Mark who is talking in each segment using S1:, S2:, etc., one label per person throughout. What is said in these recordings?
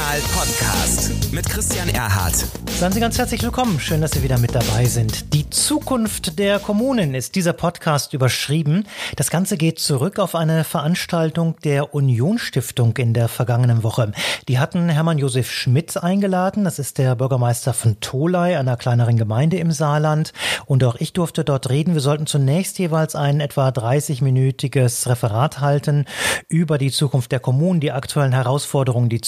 S1: Kommunal Podcast mit Christian Erhardt.
S2: Seien Sie ganz herzlich willkommen. Schön, dass Sie wieder mit dabei sind. Die Zukunft der Kommunen ist dieser Podcast überschrieben. Das Ganze geht zurück auf eine Veranstaltung der Union Stiftung in der vergangenen Woche. Die hatten Hermann Josef Schmidt eingeladen. Das ist der Bürgermeister von Tolai, einer kleineren Gemeinde im Saarland. Und auch ich durfte dort reden. Wir sollten zunächst jeweils ein etwa 30-minütiges Referat halten über die Zukunft der Kommunen, die aktuellen Herausforderungen, die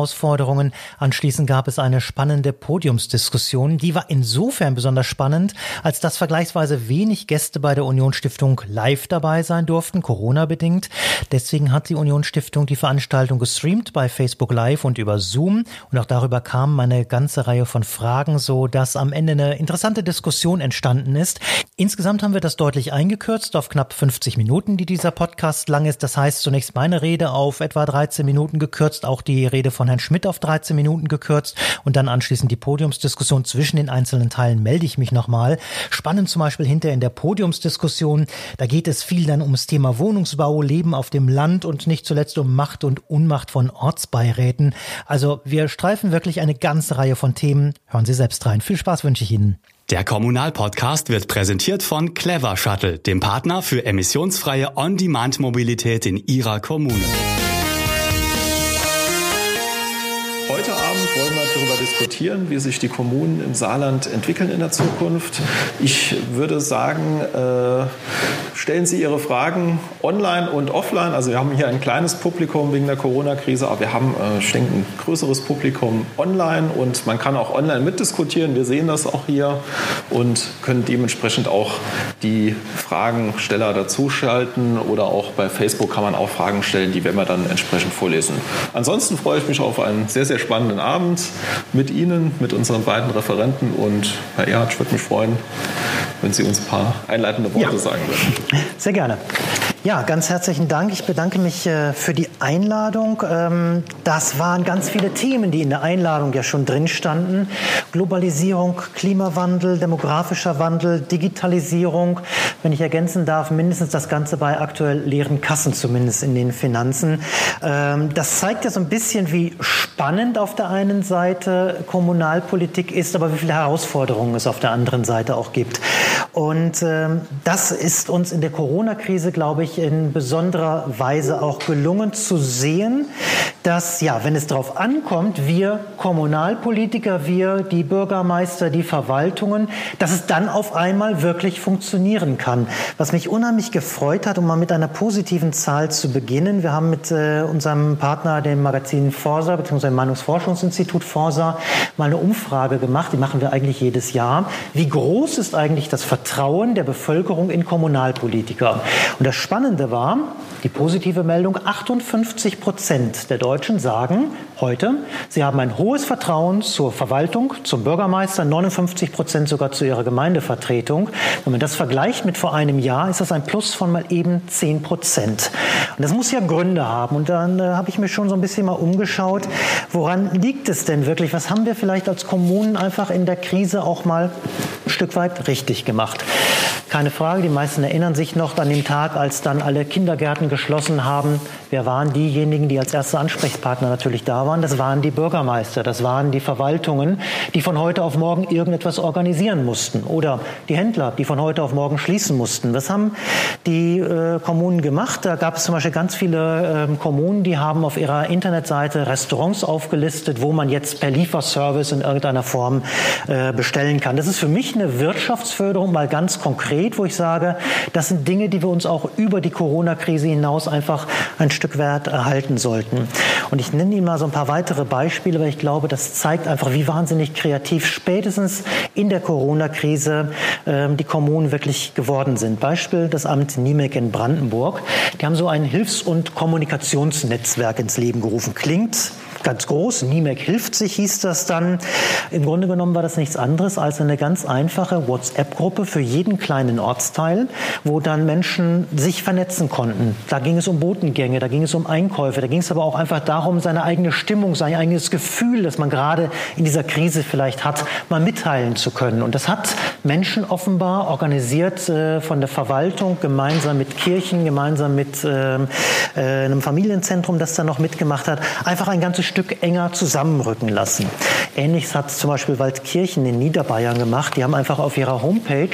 S2: Zukunftsherausforderungen. Anschließend gab es eine spannende Podiumsdiskussion. Die war insofern besonders spannend, als dass vergleichsweise wenig Gäste bei der Union Stiftung live dabei sein durften, Corona-bedingt. Deswegen hat die Union Stiftung die Veranstaltung gestreamt bei Facebook Live und über Zoom. Und auch darüber kam eine ganze Reihe von Fragen, so dass am Ende eine interessante Diskussion entstanden ist. Insgesamt haben wir das deutlich eingekürzt auf knapp 50 Minuten, die dieser Podcast lang ist. Das heißt zunächst meine Rede auf etwa 13 Minuten gekürzt, auch die Rede von Herrn Schmidt auf 13 Minuten gekürzt und dann anschließend die Podiumsdiskussion zwischen den einzelnen Teilen melde ich mich nochmal. Spannend zum Beispiel hinter in der Podiumsdiskussion, da geht es viel dann ums Thema Wohnungsbau, Leben auf dem Land und nicht zuletzt um Macht und Unmacht von Ortsbeiräten. Also wir streifen wirklich eine ganze Reihe von Themen. Hören Sie selbst rein. Viel Spaß wünsche ich Ihnen.
S1: Der Kommunalpodcast wird präsentiert von Clever Shuttle, dem Partner für emissionsfreie On-Demand-Mobilität in Ihrer Kommune.
S3: Wollen wir darüber diskutieren, wie sich die Kommunen im Saarland entwickeln in der Zukunft. Ich würde sagen, äh, stellen Sie Ihre Fragen online und offline. Also wir haben hier ein kleines Publikum wegen der Corona-Krise, aber wir haben, äh, ich denke, ein größeres Publikum online und man kann auch online mitdiskutieren. Wir sehen das auch hier und können dementsprechend auch die Fragensteller dazuschalten oder auch bei Facebook kann man auch Fragen stellen, die werden wir dann entsprechend vorlesen. Ansonsten freue ich mich auf einen sehr, sehr spannenden Abend mit Ihnen, mit unseren beiden Referenten und Herr Erhard, ich würde mich freuen, wenn Sie uns ein paar einleitende Worte ja. sagen würden.
S2: Sehr gerne. Ja, ganz herzlichen Dank. Ich bedanke mich äh, für die Einladung. Ähm, das waren ganz viele Themen, die in der Einladung ja schon drin standen. Globalisierung, Klimawandel, demografischer Wandel, Digitalisierung. Wenn ich ergänzen darf, mindestens das Ganze bei aktuell leeren Kassen, zumindest in den Finanzen. Ähm, das zeigt ja so ein bisschen, wie spannend auf der einen Seite Kommunalpolitik ist, aber wie viele Herausforderungen es auf der anderen Seite auch gibt. Und ähm, das ist uns in der Corona-Krise, glaube ich, ich, in besonderer Weise auch gelungen zu sehen, dass, ja, wenn es darauf ankommt, wir Kommunalpolitiker, wir, die Bürgermeister, die Verwaltungen, dass es dann auf einmal wirklich funktionieren kann. Was mich unheimlich gefreut hat, um mal mit einer positiven Zahl zu beginnen. Wir haben mit äh, unserem Partner, dem Magazin Forsa, beziehungsweise dem Meinungsforschungsinstitut Forsa, mal eine Umfrage gemacht. Die machen wir eigentlich jedes Jahr. Wie groß ist eigentlich das Vertrauen der Bevölkerung in Kommunalpolitiker? Und das Spannende war, die positive Meldung, 58 Prozent der Deutschen sagen heute, sie haben ein hohes Vertrauen zur Verwaltung, zum Bürgermeister, 59 Prozent sogar zu ihrer Gemeindevertretung. Wenn man das vergleicht mit vor einem Jahr, ist das ein Plus von mal eben 10 Prozent. Und das muss ja Gründe haben. Und dann äh, habe ich mir schon so ein bisschen mal umgeschaut, woran liegt es denn wirklich? Was haben wir vielleicht als Kommunen einfach in der Krise auch mal ein Stück weit richtig gemacht? Keine Frage, die meisten erinnern sich noch an den Tag, als dann alle Kindergärten geschlossen haben. Wer waren diejenigen, die als erste Ansprechpartner natürlich da waren? Das waren die Bürgermeister, das waren die Verwaltungen, die von heute auf morgen irgendetwas organisieren mussten. Oder die Händler, die von heute auf morgen schließen mussten. Das haben die äh, Kommunen gemacht. Da gab es zum Beispiel ganz viele äh, Kommunen, die haben auf ihrer Internetseite Restaurants aufgelistet, wo man jetzt per Lieferservice in irgendeiner Form äh, bestellen kann. Das ist für mich eine Wirtschaftsförderung mal ganz konkret wo ich sage, das sind Dinge, die wir uns auch über die Corona-Krise hinaus einfach ein Stück weit erhalten sollten. Und ich nenne Ihnen mal so ein paar weitere Beispiele, weil ich glaube, das zeigt einfach, wie wahnsinnig kreativ spätestens in der Corona-Krise äh, die Kommunen wirklich geworden sind. Beispiel das Amt Niemek in Brandenburg. Die haben so ein Hilfs- und Kommunikationsnetzwerk ins Leben gerufen. Klingt ganz groß. Niemek hilft sich hieß das dann. Im Grunde genommen war das nichts anderes als eine ganz einfache WhatsApp-Gruppe für jeden kleinen Ortsteil, wo dann Menschen sich vernetzen konnten. Da ging es um Botengänge, da ging es um Einkäufe, da ging es aber auch einfach darum, seine eigene Stimmung, sein eigenes Gefühl, das man gerade in dieser Krise vielleicht hat, mal mitteilen zu können. Und das hat Menschen offenbar organisiert äh, von der Verwaltung, gemeinsam mit Kirchen, gemeinsam mit ähm, äh, einem Familienzentrum, das da noch mitgemacht hat, einfach ein ganzes Stück enger zusammenrücken lassen. Ähnliches hat zum Beispiel Waldkirchen in Niederbayern gemacht. Die haben einfach auf ihrer Homepage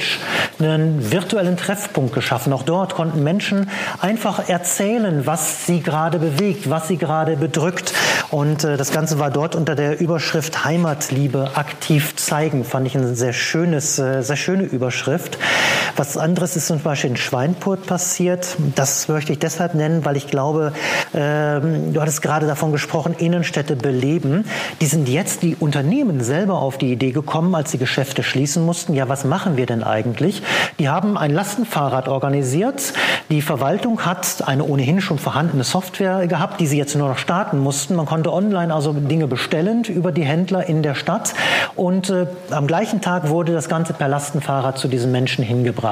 S2: einen virtuellen Treffpunkt geschaffen. Auch dort konnten Menschen einfach erzählen, was sie gerade bewegt, was sie gerade bedrückt. Und äh, das Ganze war dort unter der Überschrift Heimatliebe aktiv zeigen. Fand ich eine sehr schönes, äh, sehr schöne Überschrift. Was anderes ist zum Beispiel in Schweinfurt passiert. Das möchte ich deshalb nennen, weil ich glaube, äh, du hattest gerade davon gesprochen, Innenstädte beleben. Die sind jetzt die Unternehmen selber auf die Idee gekommen, als die Geschäfte schließen mussten. Ja, was machen wir denn eigentlich? Die haben ein Lastenfahrrad organisiert. Die Verwaltung hat eine ohnehin schon vorhandene Software gehabt, die sie jetzt nur noch starten mussten. Man konnte online also Dinge bestellen über die Händler in der Stadt. Und äh, am gleichen Tag wurde das Ganze per Lastenfahrrad zu diesen Menschen hingebracht.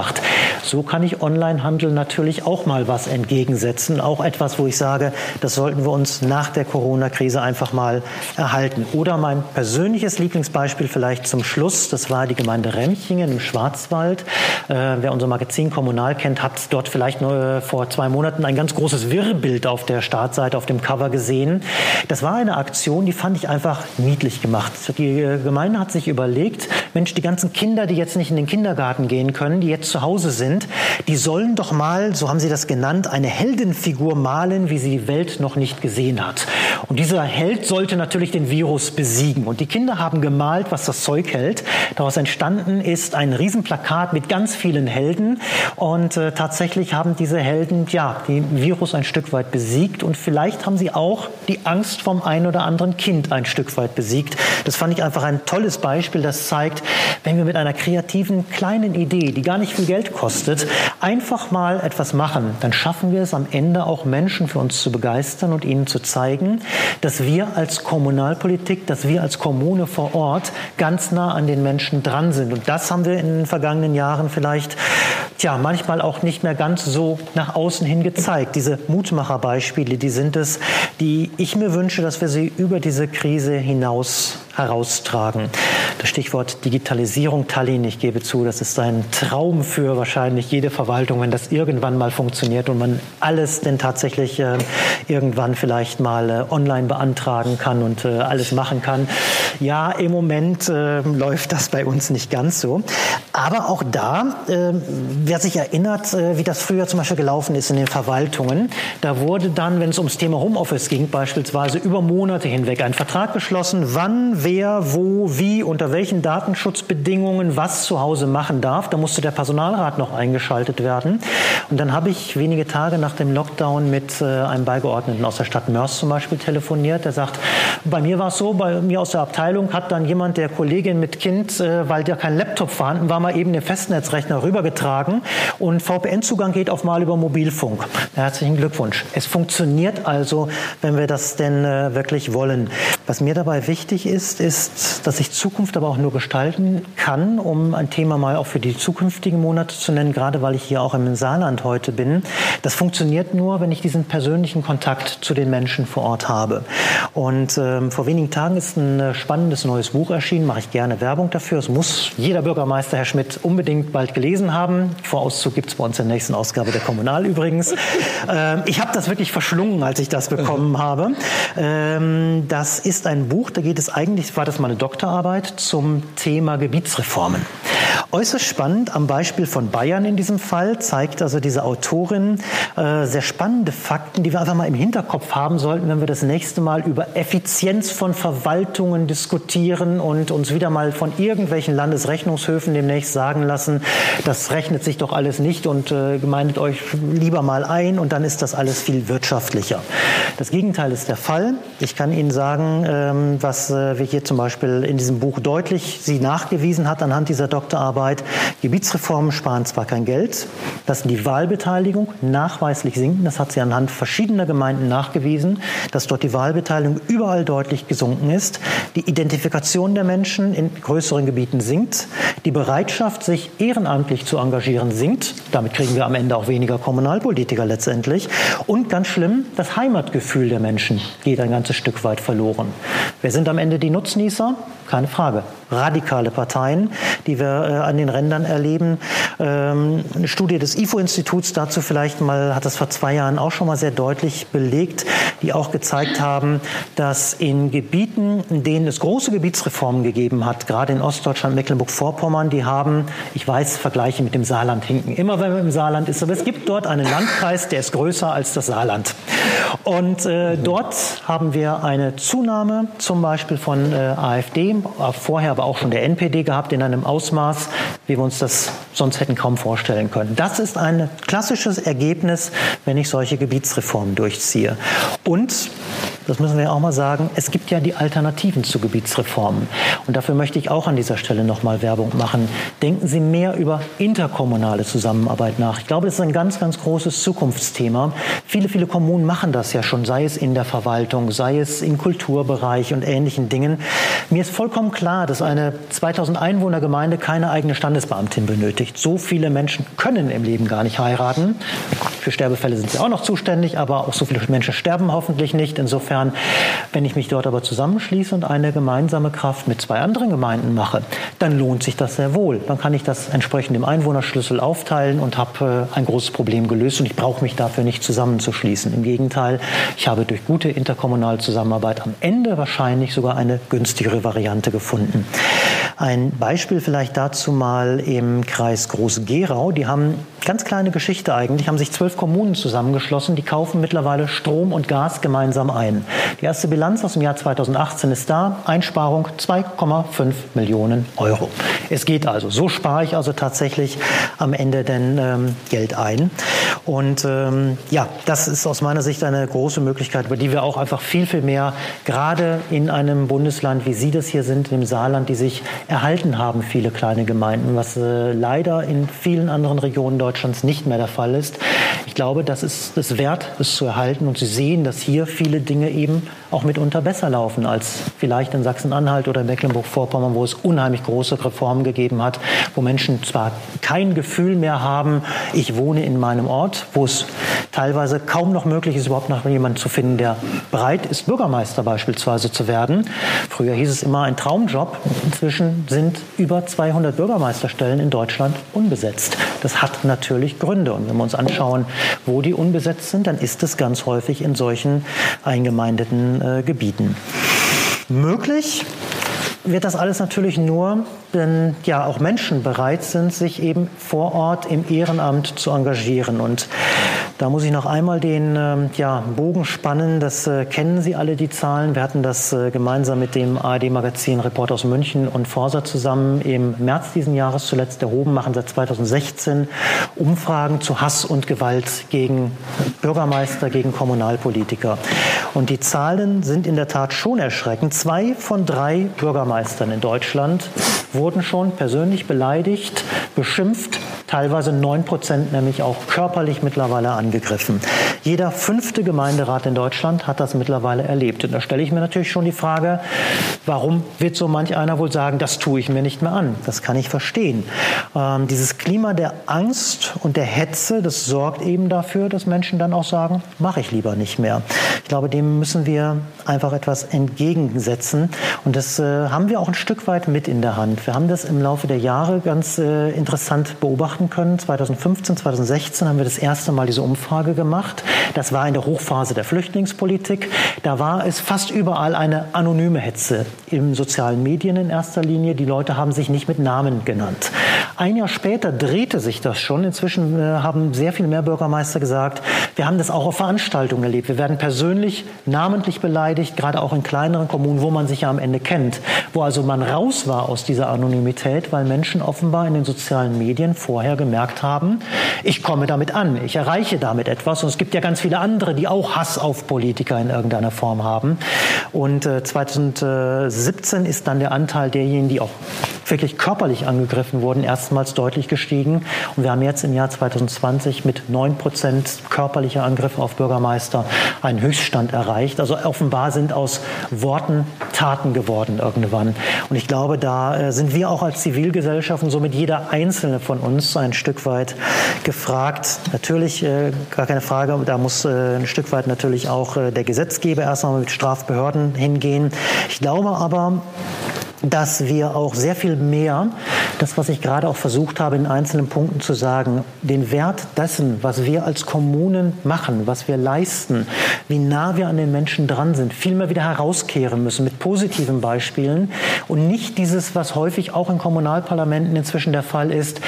S2: So kann ich Onlinehandel natürlich auch mal was entgegensetzen. Auch etwas, wo ich sage, das sollten wir uns nach der Corona-Krise einfach mal erhalten. Oder mein persönliches Lieblingsbeispiel vielleicht zum Schluss, das war die Gemeinde Remchingen im Schwarzwald. Äh, wer unser Magazin Kommunal kennt, hat dort vielleicht nur äh, vor zwei Monaten ein ganz großes Wirrbild auf der Startseite, auf dem Cover gesehen. Das war eine Aktion, die fand ich einfach niedlich gemacht. Die äh, Gemeinde hat sich überlegt, Mensch, die ganzen Kinder, die jetzt nicht in den Kindergarten gehen können, die jetzt zu Hause sind, die sollen doch mal, so haben sie das genannt, eine Heldenfigur malen, wie sie die Welt noch nicht gesehen hat. Und dieser Held sollte natürlich den Virus besiegen. Und die Kinder haben gemalt, was das Zeug hält. Daraus entstanden ist ein Riesenplakat mit ganz vielen Helden. Und äh, tatsächlich haben diese Helden ja den Virus ein Stück weit besiegt. Und vielleicht haben sie auch die Angst vom ein oder anderen Kind ein Stück weit besiegt. Das fand ich einfach ein tolles Beispiel, das zeigt, wenn wir mit einer kreativen kleinen Idee, die gar nicht viel Geld kostet, einfach mal etwas machen, dann schaffen wir es am Ende auch Menschen für uns zu begeistern und ihnen zu zeigen, dass wir als Kommunalpolitik, dass wir als Kommune vor Ort ganz nah an den Menschen dran sind. Und das haben wir in den vergangenen Jahren vielleicht, tja, manchmal auch nicht mehr ganz so nach außen hin gezeigt. Diese Mutmacherbeispiele, die sind es, die ich mir wünsche, dass wir sie über diese Krise hinaus heraustragen. Das Stichwort Digitalisierung Tallinn, ich gebe zu, das ist ein Traum für wahrscheinlich jede Verwaltung, wenn das irgendwann mal funktioniert und man alles denn tatsächlich äh, irgendwann vielleicht mal äh, online beantragen kann und äh, alles machen kann. Ja, im Moment äh, läuft das bei uns nicht ganz so. Aber auch da, äh, wer sich erinnert, äh, wie das früher zum Beispiel gelaufen ist in den Verwaltungen, da wurde dann, wenn es ums Thema Homeoffice ging, beispielsweise über Monate hinweg ein Vertrag geschlossen, wann, wer, wo, wie, unter welchen Datenschutzbedingungen was zu Hause machen darf. Da musste der Personalrat noch eingeschaltet werden. Und dann habe ich wenige Tage nach dem Lockdown mit äh, einem Beigeordneten aus der Stadt Mörs zum Beispiel telefoniert. Der sagt, bei mir war es so, bei mir aus der Abteilung hat dann jemand der Kollegin mit Kind, äh, weil da kein Laptop vorhanden war, mal eben den Festnetzrechner rübergetragen und VPN-Zugang geht auf mal über Mobilfunk. Herzlichen Glückwunsch. Es funktioniert also, wenn wir das denn äh, wirklich wollen. Was mir dabei wichtig ist, ist, dass ich Zukunft aber auch nur gestalten kann, um ein Thema mal auch für die zukünftigen Monate zu nennen, gerade weil ich hier auch im Saarland heute bin. Das funktioniert nur, wenn ich diesen persönlichen Kontakt zu den Menschen vor Ort habe. Und ähm, vor wenigen Tagen ist ein äh, spannendes neues Buch erschienen, mache ich gerne Werbung dafür. Es muss jeder Bürgermeister, Herr Schmidt, unbedingt bald gelesen haben. Vorauszug gibt es bei uns in der nächsten Ausgabe der Kommunal übrigens. Ähm, ich habe das wirklich verschlungen, als ich das bekommen habe. Ähm, das ist ein Buch, da geht es eigentlich, war das mal eine Doktorarbeit zum Thema Gebietsreformen. Äußerst spannend am Beispiel von Bayern in diesem Fall zeigt also diese Autorin äh, sehr spannende Fakten, die wir einfach mal im Hinterkopf haben sollten, wenn wir das nächste Mal über Effizienz von Verwaltungen diskutieren und uns wieder mal von irgendwelchen Landesrechnungshöfen demnächst sagen lassen, das rechnet sich doch alles nicht und äh, gemeindet euch lieber mal ein und dann ist das alles viel wirtschaftlicher. Das Gegenteil ist der Fall. Ich kann Ihnen sagen, ähm, was äh, wir hier zum Beispiel in diesem Buch deutlich sie nachgewiesen hat anhand dieser Doktorarbeit. Gebietsreformen sparen zwar kein Geld, lassen die Wahlbeteiligung nachweislich sinken. Das hat sie anhand verschiedener Gemeinden nachgewiesen, dass dort die Wahlbeteiligung überall deutlich gesunken ist. Die Identifikation der Menschen in größeren Gebieten sinkt. Die Bereitschaft, sich ehrenamtlich zu engagieren, sinkt. Damit kriegen wir am Ende auch weniger Kommunalpolitiker letztendlich. Und ganz schlimm, das Heimatgefühl der Menschen geht ein ganzes Stück weit verloren. Wer sind am Ende die Nutznießer? Keine Frage. Radikale Parteien, die wir äh, an den Rändern erleben. Ähm, eine Studie des IFO-Instituts dazu vielleicht mal, hat das vor zwei Jahren auch schon mal sehr deutlich belegt, die auch gezeigt haben, dass in Gebieten, in denen es große Gebietsreformen gegeben hat, gerade in Ostdeutschland, Mecklenburg-Vorpommern, die haben, ich weiß, Vergleiche mit dem Saarland hinken, immer wenn man im Saarland ist, aber es gibt dort einen Landkreis, der ist größer als das Saarland. Und äh, dort haben wir eine Zunahme zum Beispiel von äh, AfD, vorher aber auch schon der NPD gehabt, in einem Ausmaß, wie wir uns das sonst hätten kaum vorstellen können. Das ist ein klassisches Ergebnis, wenn ich solche Gebietsreformen durchziehe. Und das müssen wir auch mal sagen, es gibt ja die Alternativen zu Gebietsreformen. Und dafür möchte ich auch an dieser Stelle nochmal Werbung machen. Denken Sie mehr über interkommunale Zusammenarbeit nach. Ich glaube, das ist ein ganz, ganz großes Zukunftsthema. Viele, viele Kommunen machen das ja schon, sei es in der Verwaltung, sei es im Kulturbereich und ähnlichen Dingen. Mir ist vollkommen klar, dass eine 2000 Einwohner Gemeinde keine eigene Standesbeamtin benötigt. So viele Menschen können im Leben gar nicht heiraten. Für Sterbefälle sind sie auch noch zuständig, aber auch so viele Menschen sterben hoffentlich nicht. Insofern, wenn ich mich dort aber zusammenschließe und eine gemeinsame Kraft mit zwei anderen Gemeinden mache, dann lohnt sich das sehr wohl. Dann kann ich das entsprechend im Einwohnerschlüssel aufteilen und habe äh, ein großes Problem gelöst und ich brauche mich dafür nicht zusammenzuschließen. Im Gegenteil, ich habe durch gute interkommunale Zusammenarbeit am Ende wahrscheinlich sogar eine günstigere Variante gefunden. Ein Beispiel vielleicht dazu mal im Kreis Groß-Gerau. Die haben ganz kleine Geschichte eigentlich, haben sich zwölf Kommunen zusammengeschlossen. Die kaufen mittlerweile Strom und Gas gemeinsam ein. Die erste Bilanz aus dem Jahr 2018 ist da. Einsparung 2,5 Millionen Euro. Es geht also. So spare ich also tatsächlich am Ende denn ähm, Geld ein. Und ähm, ja, das ist aus meiner Sicht eine große Möglichkeit, über die wir auch einfach viel, viel mehr, gerade in einem Bundesland, wie Sie das hier sind, im Saarland, die sich erhalten haben, viele kleine Gemeinden, was äh, leider in vielen anderen Regionen Deutschlands nicht mehr der Fall ist. Ich glaube, das ist es wert, es zu erhalten. Und Sie sehen, dass hier viele Dinge eben auch mitunter besser laufen als vielleicht in Sachsen-Anhalt oder Mecklenburg-Vorpommern, wo es unheimlich große Reformen gegeben hat, wo Menschen zwar kein Gefühl mehr haben, ich wohne in meinem Ort, wo es teilweise kaum noch möglich ist, überhaupt noch jemanden zu finden, der bereit ist, Bürgermeister beispielsweise zu werden. Früher hieß es immer ein Traumjob. Inzwischen sind über 200 Bürgermeisterstellen in Deutschland unbesetzt. Das hat natürlich Gründe. Und wenn wir uns anschauen, wo die unbesetzt sind, dann ist es ganz häufig in solchen eingemeindeten äh, Gebieten. Möglich wird das alles natürlich nur, wenn ja auch Menschen bereit sind, sich eben vor Ort im Ehrenamt zu engagieren. Und da muss ich noch einmal den ähm, ja, Bogen spannen. Das äh, kennen Sie alle, die Zahlen. Wir hatten das äh, gemeinsam mit dem ARD-Magazin Report aus München und Forsa zusammen im März diesen Jahres zuletzt erhoben, machen seit 2016 Umfragen zu Hass und Gewalt gegen Bürgermeister, gegen Kommunalpolitiker. Und die Zahlen sind in der Tat schon erschreckend. Zwei von drei Bürgermeistern in Deutschland wurden schon persönlich beleidigt, beschimpft, teilweise neun Prozent nämlich auch körperlich mittlerweile angegriffen. Jeder fünfte Gemeinderat in Deutschland hat das mittlerweile erlebt. Und da stelle ich mir natürlich schon die Frage, warum wird so manch einer wohl sagen, das tue ich mir nicht mehr an? Das kann ich verstehen. Ähm, dieses Klima der Angst und der Hetze, das sorgt eben dafür, dass Menschen dann auch sagen, mache ich lieber nicht mehr. Ich glaube, dem müssen wir einfach etwas entgegensetzen. Und das äh, haben wir auch ein Stück weit mit in der Hand. Wir haben das im Laufe der Jahre ganz äh, interessant beobachten können. 2015, 2016 haben wir das erste Mal diese Umfrage gemacht. Das war in der Hochphase der Flüchtlingspolitik. Da war es fast überall eine anonyme Hetze in sozialen Medien in erster Linie. Die Leute haben sich nicht mit Namen genannt. Ein Jahr später drehte sich das schon. Inzwischen äh, haben sehr viel mehr Bürgermeister gesagt, wir haben das auch auf Veranstaltungen erlebt. Wir werden persönlich namentlich beleidigt, gerade auch in kleineren Kommunen, wo man sich ja am Ende kennt, wo also man raus war aus dieser Anonymität, weil Menschen offenbar in den sozialen Medien vorher gemerkt haben, ich komme damit an, ich erreiche damit etwas. Und es gibt ja ganz viele andere, die auch Hass auf Politiker in irgendeiner Form haben. Und äh, 2017 ist dann der Anteil derjenigen, die auch wirklich körperlich angegriffen wurden, erstmals deutlich gestiegen. Und wir haben jetzt im Jahr 2020 mit 9 Prozent körperlicher Angriffe auf Bürgermeister einen Höchststand erreicht. Also offenbar sind aus Worten Taten geworden irgendwann. Und ich glaube, da äh, sind wir auch als Zivilgesellschaft und somit jeder Einzelne von uns ein Stück weit gefragt. Natürlich, äh, gar keine Frage, da muss äh, ein Stück weit natürlich auch der Gesetzgeber erstmal mit Strafbehörden hingehen. Ich glaube aber, dass wir auch sehr viel mehr, das was ich gerade auch versucht habe in einzelnen Punkten zu sagen, den Wert dessen, was wir als Kommunen machen, was wir leisten, wie nah wir an den Menschen dran sind, viel mehr wieder herauskehren müssen mit positiven Beispielen und nicht dieses, was häufig auch in Kommunalparlamenten inzwischen der Fall ist,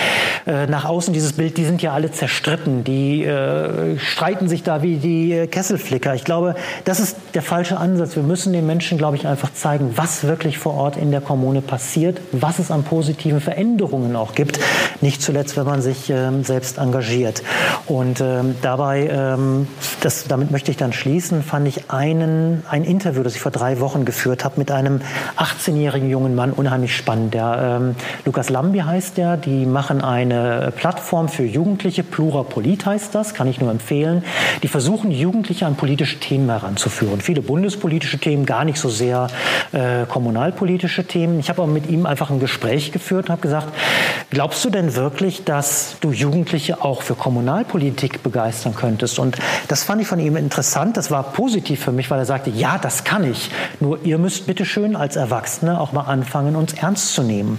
S2: äh, nach außen dieses Bild, die sind ja alle zerstritten, die äh, streiten sich da wie die Kesselflicker. Ich glaube, das ist der falsche Ansatz. Wir müssen den Menschen, glaube ich, einfach zeigen, was wirklich vor Ort in der Kommune passiert, was es an positiven Veränderungen auch gibt. Nicht zuletzt, wenn man sich ähm, selbst engagiert. Und ähm, dabei, ähm, das, damit möchte ich dann schließen, fand ich einen, ein Interview, das ich vor drei Wochen geführt habe mit einem 18-jährigen jungen Mann, unheimlich spannend. Der ähm, Lukas Lambi heißt der. Die machen eine Plattform für Jugendliche, Plurapolit heißt das, kann ich nur empfehlen. Die versuchen, Jugendliche an politische Themen heranzuführen. Viele bundespolitische Themen, gar nicht so sehr äh, kommunalpolitische Themen. Ich habe aber mit ihm einfach ein Gespräch geführt und habe gesagt, glaubst du denn wirklich, dass du Jugendliche auch für Kommunalpolitik begeistern könntest? Und das fand ich von ihm interessant. Das war positiv für mich, weil er sagte, ja, das kann ich. Nur ihr müsst bitte schön als Erwachsene auch mal anfangen, uns ernst zu nehmen.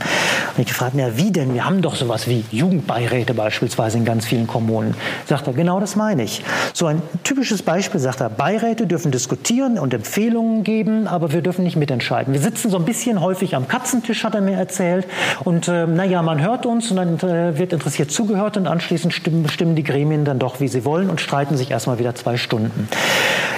S2: Und ich gefragt, ja, wie denn? Wir haben doch sowas wie Jugendbeiräte beispielsweise in ganz vielen Kommunen. Sagt er, genau das meine ich. So ein typisches Beispiel, sagt er, Beiräte dürfen diskutieren und Empfehlungen geben, aber wir dürfen nicht mitentscheiden. Wir sitzen so ein bisschen häufig am Katzentisch, hat er mir erzählt. Und äh, naja, man hört uns und dann äh, wird interessiert zugehört und anschließend stimmen, stimmen die Gremien dann doch, wie sie wollen und streiten sich erstmal wieder zwei Stunden.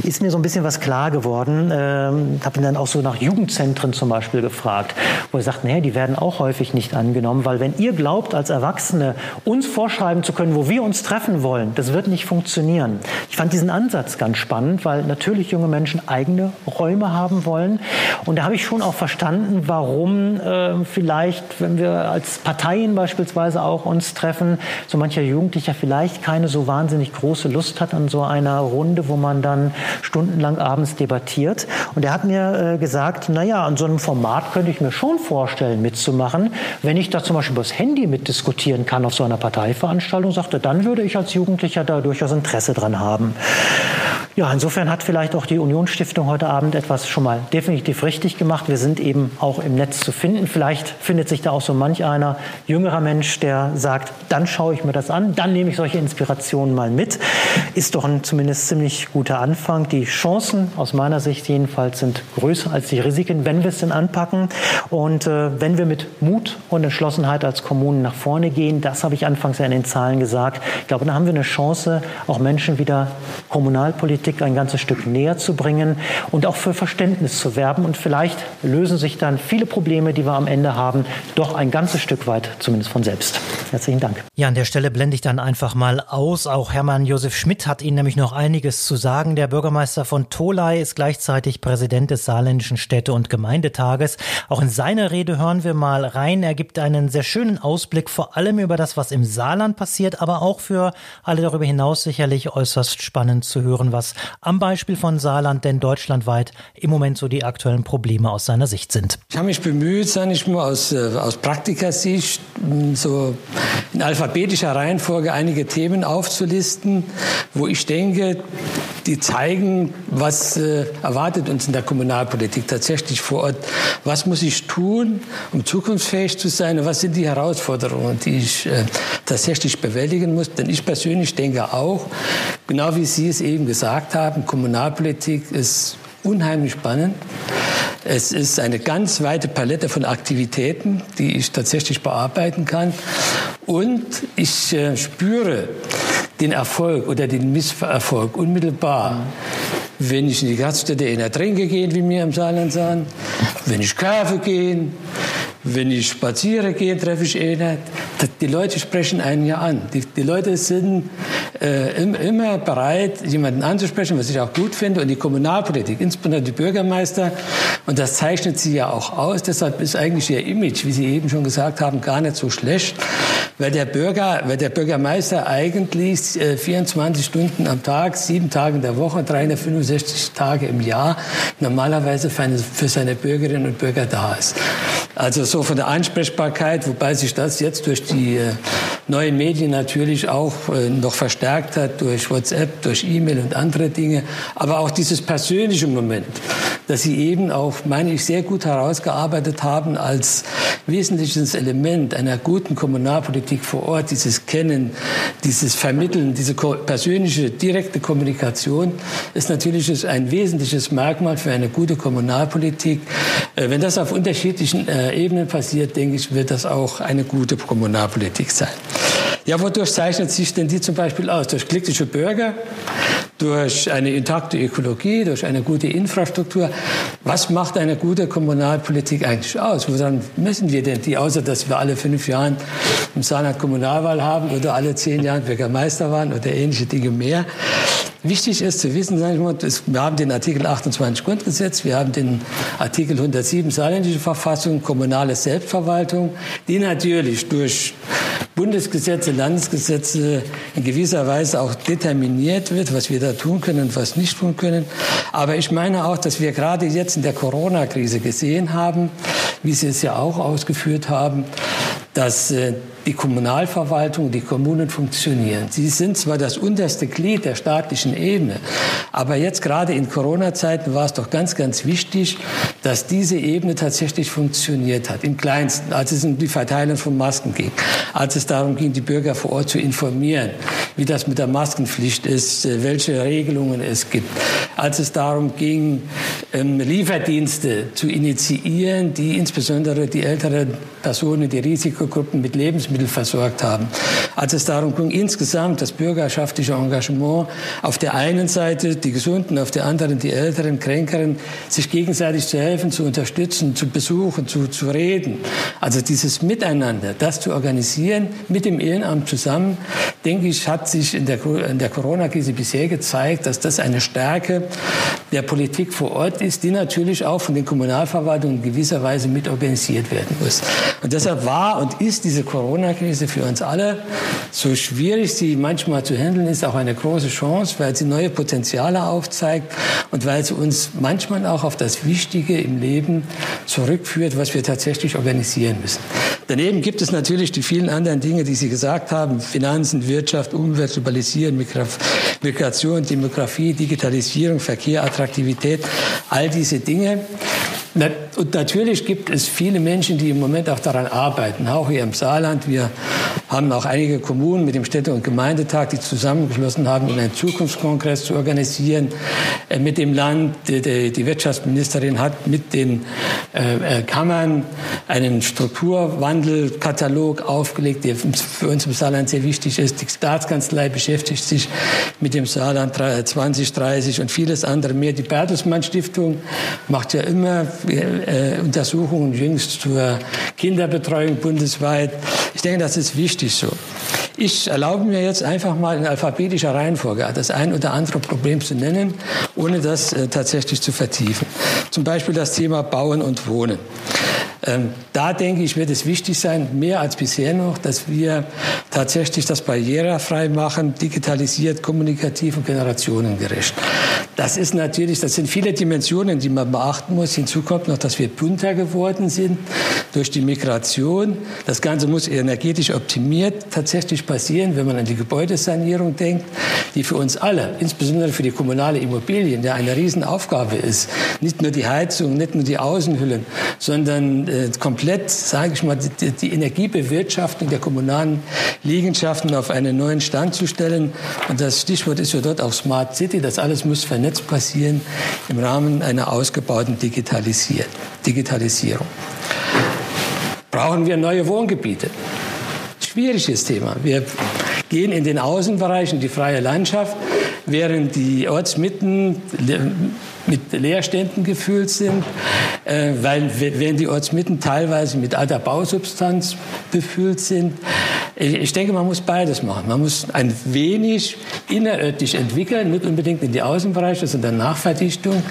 S2: Ist mir so ein bisschen was klar geworden. Ähm, habe ihn dann auch so nach Jugendzentren zum Beispiel gefragt, wo er sagt, naja, die werden auch häufig nicht angenommen, weil wenn ihr glaubt, als Erwachsene uns vorschreiben zu können, wo wir uns treffen wollen, das wird nicht funktionieren. Ich fand diesen Ansatz ganz spannend, weil natürlich junge Menschen eigene Räume haben wollen. Und da habe ich schon auch verstanden, warum äh, vielleicht, wenn wir als Parteien beispielsweise auch uns treffen, so mancher Jugendlicher vielleicht keine so wahnsinnig große Lust hat an so einer Runde, wo man dann stundenlang abends debattiert. Und er hat mir äh, gesagt, naja, an so einem Format könnte ich mir schon vorstellen, mitzumachen. Wenn ich da zum Beispiel über das Handy mitdiskutieren kann auf so einer Parteiveranstaltung, sagte, dann würde ich als Jugendlicher da durchaus Interesse dran haben. Ja, insofern hat vielleicht auch die Unionsstiftung heute Abend etwas schon mal definitiv richtig gemacht. Wir sind eben auch im Netz zu finden. Vielleicht findet sich da auch so manch einer jüngerer Mensch, der sagt, dann schaue ich mir das an, dann nehme ich solche Inspirationen mal mit. Ist doch ein zumindest ziemlich guter Anfang. Die Chancen aus meiner Sicht jedenfalls sind größer als die Risiken, wenn wir es denn anpacken. Und äh, wenn wir mit Mut und Entschlossenheit als Kommunen nach vorne gehen, das habe ich anfangs ja in den Zahlen gesagt, ich glaube, da haben wir eine Chance, auch Menschen wieder Kommunalpolitik Politik ein ganzes Stück näher zu bringen und auch für Verständnis zu werben. Und vielleicht lösen sich dann viele Probleme, die wir am Ende haben, doch ein ganzes Stück weit zumindest von selbst. Herzlichen Dank.
S4: Ja, an der Stelle blende ich dann einfach mal aus. Auch Hermann Josef Schmidt hat Ihnen nämlich noch einiges zu sagen. Der Bürgermeister von Tolai ist gleichzeitig Präsident des Saarländischen Städte- und Gemeindetages. Auch in seiner Rede hören wir mal rein. Er gibt einen sehr schönen Ausblick vor allem über das, was im Saarland passiert, aber auch für alle darüber hinaus sicherlich äußerst spannend zu hören, was am Beispiel von Saarland denn deutschlandweit im Moment so die aktuellen Probleme aus seiner Sicht sind.
S5: Ich habe mich bemüht, sage ich mal, aus, äh, aus Praktikersicht so in alphabetischer Reihenfolge einige Themen aufzulisten, wo ich denke, die zeigen, was äh, erwartet uns in der Kommunalpolitik tatsächlich vor Ort. Was muss ich tun, um zukunftsfähig zu sein? Und was sind die Herausforderungen, die ich äh, tatsächlich bewältigen muss? Denn ich persönlich denke auch, genau wie Sie es eben gesagt haben, Kommunalpolitik ist unheimlich spannend. Es ist eine ganz weite Palette von Aktivitäten, die ich tatsächlich bearbeiten kann. Und ich äh, spüre den Erfolg oder den Misserfolg unmittelbar. Wenn ich in die Gaststätte in der Tränke gehe, wie wir im Saarland sagen, wenn ich Kaffee gehe, wenn ich spaziere gehe, treffe ich einen. Die Leute sprechen einen ja an. Die, die Leute sind äh, immer bereit, jemanden anzusprechen, was ich auch gut finde. Und die Kommunalpolitik, insbesondere die Bürgermeister, und das zeichnet sie ja auch aus. Deshalb ist eigentlich ihr Image, wie Sie eben schon gesagt haben, gar nicht so schlecht, weil der Bürger, weil der Bürgermeister eigentlich äh, 24 Stunden am Tag, sieben Tage in der Woche, 365 Tage im Jahr normalerweise für, eine, für seine Bürgerinnen und Bürger da ist. Also so von der Ansprechbarkeit, wobei sich das jetzt durch die äh, neuen Medien natürlich auch äh, noch verstärkt hat, durch WhatsApp, durch E-Mail und andere Dinge. Aber auch dieses persönliche Moment, dass Sie eben auch, meine ich, sehr gut herausgearbeitet haben als wesentliches Element einer guten Kommunalpolitik vor Ort, dieses Kennen, dieses Vermitteln, diese persönliche, direkte Kommunikation ist natürlich ein wesentliches Merkmal für eine gute Kommunalpolitik. Äh, wenn das auf unterschiedlichen äh, Ebenen passiert, denke ich, wird das auch eine gute Kommunalpolitik sein. Ja, wodurch zeichnet sich denn die zum Beispiel aus? Durch glückliche Bürger, durch eine intakte Ökologie, durch eine gute Infrastruktur. Was macht eine gute Kommunalpolitik eigentlich aus? Woran messen wir denn die, außer dass wir alle fünf Jahre im Saarland Kommunalwahl haben oder alle zehn Jahre Bürgermeister waren oder ähnliche Dinge mehr? Wichtig ist zu wissen, wir haben den Artikel 28 Grundgesetz, wir haben den Artikel 107 Saarländische Verfassung, kommunale Selbstverwaltung, die natürlich durch Bundesgesetze, Landesgesetze in gewisser Weise auch determiniert wird, was wir da tun können und was nicht tun können. Aber ich meine auch, dass wir gerade jetzt in der Corona-Krise gesehen haben, wie Sie es ja auch ausgeführt haben, dass äh, die Kommunalverwaltung, die Kommunen funktionieren. Sie sind zwar das unterste Glied der staatlichen Ebene, aber jetzt gerade in Corona-Zeiten war es doch ganz, ganz wichtig, dass diese Ebene tatsächlich funktioniert hat. Im Kleinsten, als es um die Verteilung von Masken ging, als es darum ging, die Bürger vor Ort zu informieren, wie das mit der Maskenpflicht ist, äh, welche Regelungen es gibt, als es darum ging, ähm, Lieferdienste zu initiieren, die insbesondere die älteren Personen, die Risikogruppen mit Lebensmitteln versorgt haben. Als es darum ging, insgesamt das bürgerschaftliche Engagement auf der einen Seite, die Gesunden, auf der anderen die Älteren, Kränkeren, sich gegenseitig zu helfen, zu unterstützen, zu besuchen, zu, zu reden. Also dieses Miteinander, das zu organisieren mit dem Ehrenamt zusammen, denke ich, hat sich in der, in der Corona-Krise bisher gezeigt, dass das eine Stärke der Politik vor Ort ist, die natürlich auch von den Kommunalverwaltungen in gewisser Weise mit organisiert werden muss. Und deshalb war und ist diese Corona-Krise für uns alle, so schwierig sie manchmal zu handeln ist, auch eine große Chance, weil sie neue Potenziale aufzeigt und weil sie uns manchmal auch auf das Wichtige im Leben zurückführt, was wir tatsächlich organisieren müssen. Daneben gibt es natürlich die vielen anderen Dinge, die Sie gesagt haben, Finanzen, Wirtschaft, Umwelt, Globalisierung, Migration, Demografie, Digitalisierung, Verkehr, Attraktivität, all diese Dinge. Und natürlich gibt es viele Menschen, die im Moment auch daran arbeiten, auch hier im Saarland. Wir haben auch einige Kommunen mit dem Städte- und Gemeindetag, die zusammengeschlossen haben, um einen Zukunftskongress zu organisieren äh, mit dem Land. Die Wirtschaftsministerin hat mit den äh, äh, Kammern einen Strukturwandelkatalog aufgelegt, der für uns im Saarland sehr wichtig ist. Die Staatskanzlei beschäftigt sich mit dem Saarland 2030 und vieles andere mehr. Die Bertelsmann Stiftung macht ja immer äh, Untersuchungen jüngst zur Kinderbetreuung bundesweit. Ich denke, das ist wichtig so. Ich erlaube mir jetzt einfach mal in alphabetischer Reihenfolge das ein oder andere Problem zu nennen, ohne das äh, tatsächlich zu vertiefen. Zum Beispiel das Thema Bauen und Wohnen. Ähm, da denke ich, wird es wichtig sein, mehr als bisher noch, dass wir tatsächlich das barrierefrei machen, digitalisiert, kommunikativ und generationengerecht. Das ist natürlich, das sind viele Dimensionen, die man beachten muss. Hinzu kommt noch, dass wir bunter geworden sind durch die Migration. Das Ganze muss energetisch optimiert tatsächlich passieren, wenn man an die Gebäudesanierung denkt, die für uns alle, insbesondere für die kommunale Immobilien, ja eine Riesenaufgabe ist. Nicht nur die Heizung, nicht nur die Außenhüllen, sondern äh, komplett, sage ich mal, die, die Energiebewirtschaftung der kommunalen Liegenschaften auf einen neuen Stand zu stellen. Und das Stichwort ist ja dort auch Smart City. Das alles muss vernetzt passieren im Rahmen einer ausgebauten Digitalisierung. Brauchen wir neue Wohngebiete? Schwieriges Thema. Wir gehen in den Außenbereichen, die freie Landschaft, während die Ortsmitten mit Leerständen gefüllt sind, äh, weil wenn die Ortsmitten teilweise mit alter Bausubstanz befüllt sind. Ich denke, man muss beides machen. Man muss ein wenig innerörtlich entwickeln, nicht unbedingt in die Außenbereiche, sondern Nachverdichtung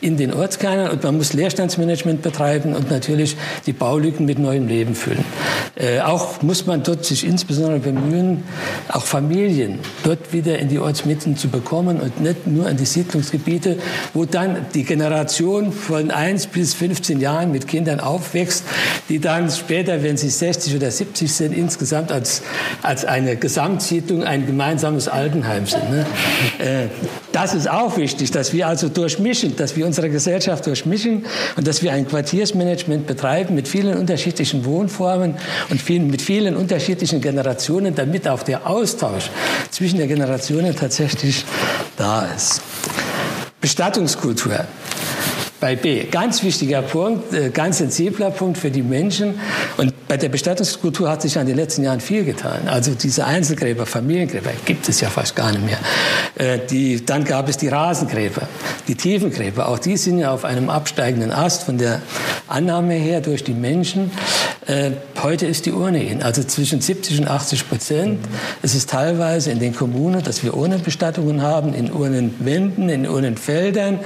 S5: in den Ortskernen und man muss Leerstandsmanagement betreiben und natürlich die Baulücken mit neuem Leben füllen. Äh, auch muss man dort sich insbesondere bemühen, auch Familien dort wieder in die Ortsmitten zu bekommen und nicht nur in die Siedlungsgebiete, wo dann die Generation von 1 bis 15 Jahren mit Kindern aufwächst, die dann später, wenn sie 60 oder 70 sind, insgesamt als als, als eine Gesamtsiedlung ein gemeinsames Altenheim sind. Ne? Äh, das ist auch wichtig, dass wir also durchmischen, dass wir unsere Gesellschaft durchmischen und dass wir ein Quartiersmanagement betreiben mit vielen unterschiedlichen Wohnformen und vielen, mit vielen unterschiedlichen Generationen, damit auch der Austausch zwischen der Generationen tatsächlich da ist. Bestattungskultur. Bei B, ganz wichtiger Punkt, äh, ganz sensibler Punkt für die Menschen. Und bei der Bestattungskultur hat sich in den letzten Jahren viel getan. Also diese Einzelgräber, Familiengräber gibt es ja fast gar nicht mehr. Äh, die, dann gab es die Rasengräber, die Tiefengräber. Auch die sind ja auf einem absteigenden Ast von der Annahme her durch die Menschen. Heute ist die Urne in, also zwischen 70 und 80 Prozent. Es ist teilweise in den Kommunen, dass wir Urnenbestattungen haben, in Urnenwänden, in Urnenfeldern.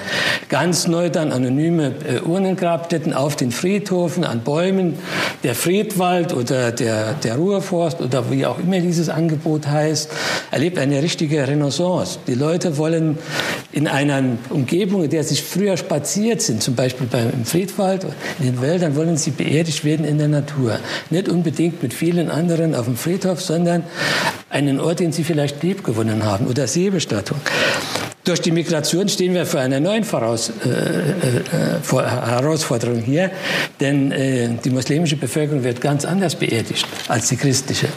S5: Ganz neu dann anonyme äh, Urnengrabstätten auf den Friedhofen, an Bäumen. Der Friedwald oder der, der Ruhrforst oder wie auch immer dieses Angebot heißt, erlebt eine richtige Renaissance. Die Leute wollen in einer Umgebung, in der sie früher spaziert sind, zum Beispiel beim Friedwald, in den Wäldern, wollen sie beerdigt werden in der Natur. Nicht unbedingt mit vielen anderen auf dem Friedhof, sondern einen Ort, den sie vielleicht lieb gewonnen haben oder Seebestattung. Durch die Migration stehen wir vor einer neuen Voraus, äh, äh, äh Herausforderung hier, denn äh, die muslimische Bevölkerung wird ganz anders beerdigt als die christliche.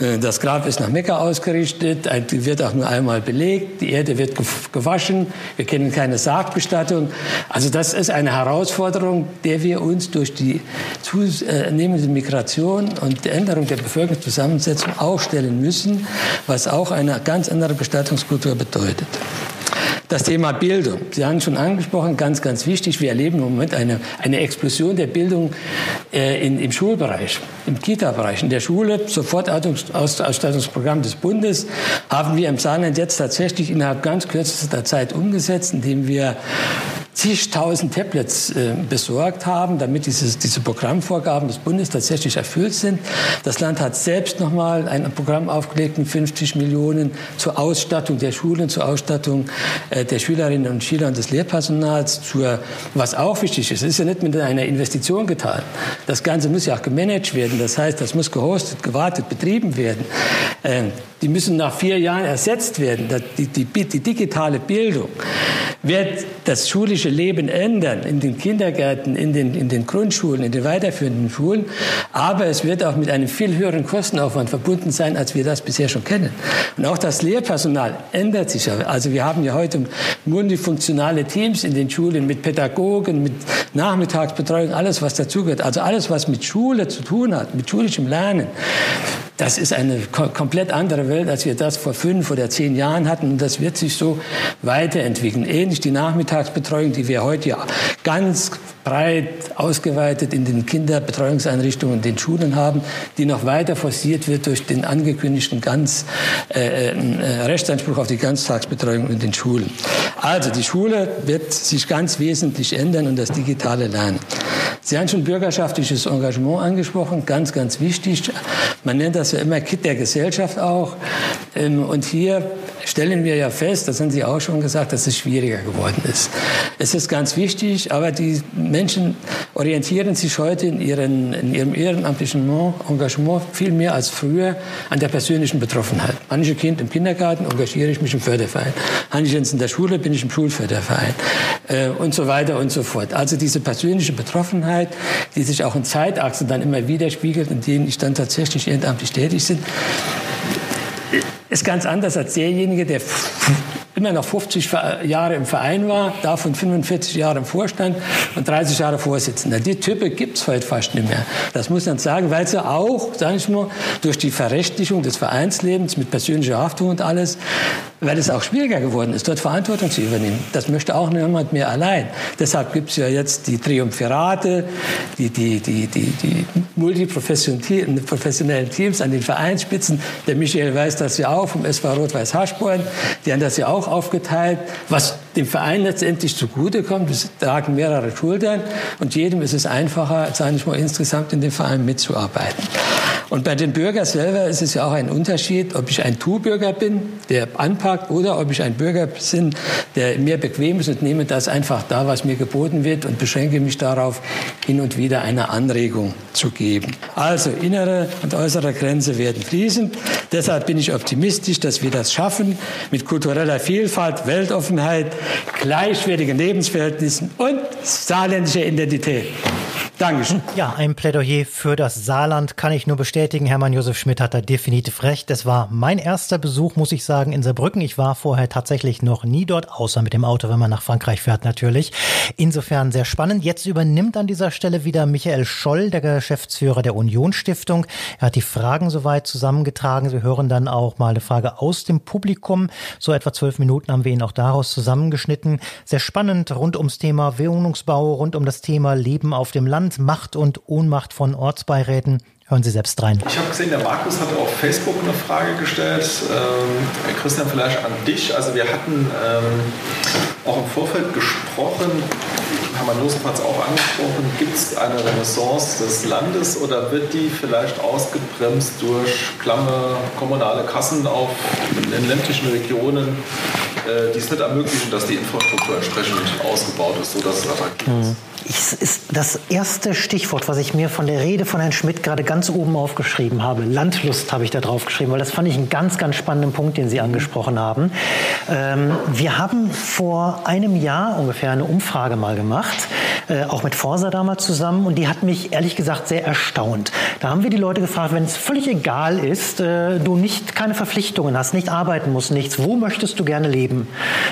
S5: Äh, das Grab ist nach Mekka ausgerichtet, wird auch nur einmal belegt, die Erde wird gewaschen, wir kennen keine Sargbestattung. Also das ist eine Herausforderung, der wir uns durch die zunehmende Migration und die Änderung der Bevölkerungszusammensetzung auch stellen müssen, was auch eine ganz andere Bestattungskultur bedeutet. Das Thema Bildung. Sie haben schon angesprochen, ganz, ganz wichtig. Wir erleben im Moment eine, eine Explosion der Bildung äh, in, im Schulbereich, im Kita-Bereich. In der Schule, Sofortausstattungsprogramm des Bundes, haben wir im Saarland jetzt tatsächlich innerhalb ganz kürzester Zeit umgesetzt, indem wir zigtausend Tablets äh, besorgt haben, damit dieses, diese Programmvorgaben des Bundes tatsächlich erfüllt sind. Das Land hat selbst nochmal ein Programm aufgelegt mit 50 Millionen zur Ausstattung der Schulen, zur Ausstattung äh, der Schülerinnen und Schüler und des Lehrpersonals, zur, was auch wichtig ist. Es ist ja nicht mit einer Investition getan. Das Ganze muss ja auch gemanagt werden. Das heißt, das muss gehostet, gewartet, betrieben werden. Äh, die müssen nach vier Jahren ersetzt werden. Die, die, die digitale Bildung wird das schulische Leben ändern in den Kindergärten, in den, in den Grundschulen, in den weiterführenden Schulen. Aber es wird auch mit einem viel höheren Kostenaufwand verbunden sein, als wir das bisher schon kennen. Und auch das Lehrpersonal ändert sich. Also wir haben ja heute multifunktionale Teams in den Schulen mit Pädagogen, mit Nachmittagsbetreuung, alles was dazugehört. Also alles, was mit Schule zu tun hat, mit schulischem Lernen. Das ist eine komplett andere Welt, als wir das vor fünf oder zehn Jahren hatten. Und das wird sich so weiterentwickeln. Ähnlich die Nachmittagsbetreuung, die wir heute ja ganz breit ausgeweitet in den Kinderbetreuungseinrichtungen und den Schulen haben, die noch weiter forciert wird durch den angekündigten ganz, äh, äh, Rechtsanspruch auf die Ganztagsbetreuung in den Schulen. Also die Schule wird sich ganz wesentlich ändern und das digitale Lernen. Sie haben schon bürgerschaftliches Engagement angesprochen, ganz, ganz wichtig. Man nennt das ja immer Kit der Gesellschaft auch. Ähm, und hier stellen wir ja fest, das haben Sie auch schon gesagt, dass es schwieriger geworden ist. Es ist ganz wichtig, aber die Menschen orientieren sich heute in, ihren, in ihrem ehrenamtlichen Engagement viel mehr als früher an der persönlichen Betroffenheit. Manche Kind im Kindergarten engagiere ich mich im Förderverein. Manche in der Schule bin ich im Schulförderverein äh, und so weiter und so fort. Also diese persönliche Betroffenheit, die sich auch in Zeitachsen dann immer widerspiegelt, in denen ich dann tatsächlich ehrenamtlich tätig bin, ist ganz anders als derjenige, der immer noch 50 Jahre im Verein war, davon 45 Jahre im Vorstand und 30 Jahre Vorsitzender. Die Type gibt es heute fast nicht mehr. Das muss man sagen, weil sie auch, sage ich nur, durch die Verrechtlichung des Vereinslebens mit persönlicher Haftung und alles, weil es auch schwieriger geworden ist, dort Verantwortung zu übernehmen. Das möchte auch niemand mehr allein. Deshalb gibt es ja jetzt die Triumphirate, die, die, die, die, die multiprofessionellen Teams an den Vereinsspitzen. Der Michael weiß das ja auch vom SV Rot-Weiß Haschborn. Die haben das ja auch aufgeteilt, was dem Verein letztendlich zugutekommt. Es tragen mehrere Schultern und jedem ist es einfacher, sage ich mal, insgesamt in dem Verein mitzuarbeiten. Und bei den Bürgern selber ist es ja auch ein Unterschied, ob ich ein Tu-Bürger bin, der anpackt, oder ob ich ein Bürger bin, der mir bequem ist und nehme das einfach da, was mir geboten wird und beschränke mich darauf, hin und wieder eine Anregung zu geben. Also innere und äußere Grenze werden fließen. Deshalb bin ich optimistisch, dass wir das schaffen mit kultureller Vielfalt, Weltoffenheit, gleichwertigen Lebensverhältnissen und saarländischer Identität. Dankeschön.
S4: Ja, ein Plädoyer für das Saarland kann ich nur bestätigen. Hermann Josef Schmidt hat da definitiv recht. Es war mein erster Besuch, muss ich sagen, in Saarbrücken. Ich war vorher tatsächlich noch nie dort, außer mit dem Auto, wenn man nach Frankreich fährt natürlich. Insofern sehr spannend. Jetzt übernimmt an dieser Stelle wieder Michael Scholl, der Geschäftsführer der Union Stiftung. Er hat die Fragen soweit zusammengetragen. Wir hören dann auch mal eine Frage aus dem Publikum. So etwa zwölf Minuten haben wir ihn auch daraus zusammengeschnitten. Sehr spannend rund ums Thema Wohnungsbau, rund um das Thema Leben auf dem Land. Macht und Ohnmacht von Ortsbeiräten. Hören Sie selbst rein.
S3: Ich habe gesehen, der Markus hat auf Facebook eine Frage gestellt. Ähm, Christian, vielleicht an dich. Also wir hatten ähm, auch im Vorfeld gesprochen, Hermann Josef hat es auch angesprochen, gibt es eine Renaissance des Landes oder wird die vielleicht ausgebremst durch klamme kommunale Kassen auf in ländlichen Regionen, äh, die es nicht ermöglichen, dass die Infrastruktur entsprechend ausgebaut ist, sodass es attraktiv ist?
S2: Mhm. Ich, ist das erste Stichwort, was ich mir von der Rede von Herrn Schmidt gerade ganz oben aufgeschrieben habe. Landlust habe ich da drauf geschrieben, weil das fand ich einen ganz, ganz spannenden Punkt, den Sie angesprochen haben. Ähm, wir haben vor einem Jahr ungefähr eine Umfrage mal gemacht, äh, auch mit Forsa damals zusammen, und die hat mich ehrlich gesagt sehr erstaunt. Da haben wir die Leute gefragt, wenn es völlig egal ist, äh, du nicht keine Verpflichtungen hast, nicht arbeiten musst, nichts, wo möchtest du gerne leben?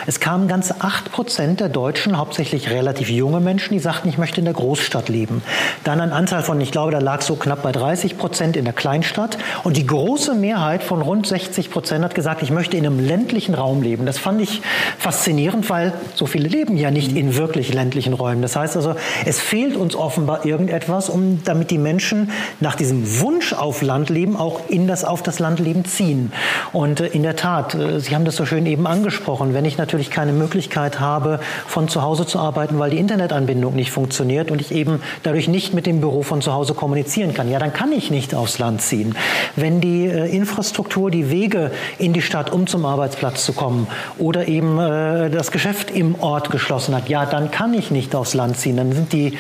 S2: Es kamen ganz acht Prozent der Deutschen, hauptsächlich relativ junge Menschen, die sagten, ich möchte in der Großstadt leben. Dann ein Anteil von, ich glaube, da lag so knapp bei 30 Prozent in der Kleinstadt. Und die große Mehrheit von rund 60 Prozent hat gesagt, ich möchte in einem ländlichen Raum leben. Das fand ich faszinierend, weil so viele leben ja nicht in wirklich ländlichen Räumen. Das heißt also, es fehlt uns offenbar irgendetwas, um damit die Menschen nach diesem Wunsch auf Landleben auch in das auf das Landleben ziehen. Und äh, in der Tat, äh, Sie haben das so schön eben angesprochen, wenn ich natürlich keine Möglichkeit habe, von zu Hause zu arbeiten, weil die Internetanbindung nicht funktioniert und ich eben dadurch nicht mit dem Büro von zu Hause kommunizieren kann, ja, dann kann ich nicht aufs Land ziehen. Wenn die äh, Infrastruktur, die Wege in die Stadt, um zum Arbeitsplatz zu kommen oder eben das Geschäft im Ort geschlossen hat, ja, dann kann ich nicht aufs Land ziehen. Dann sind die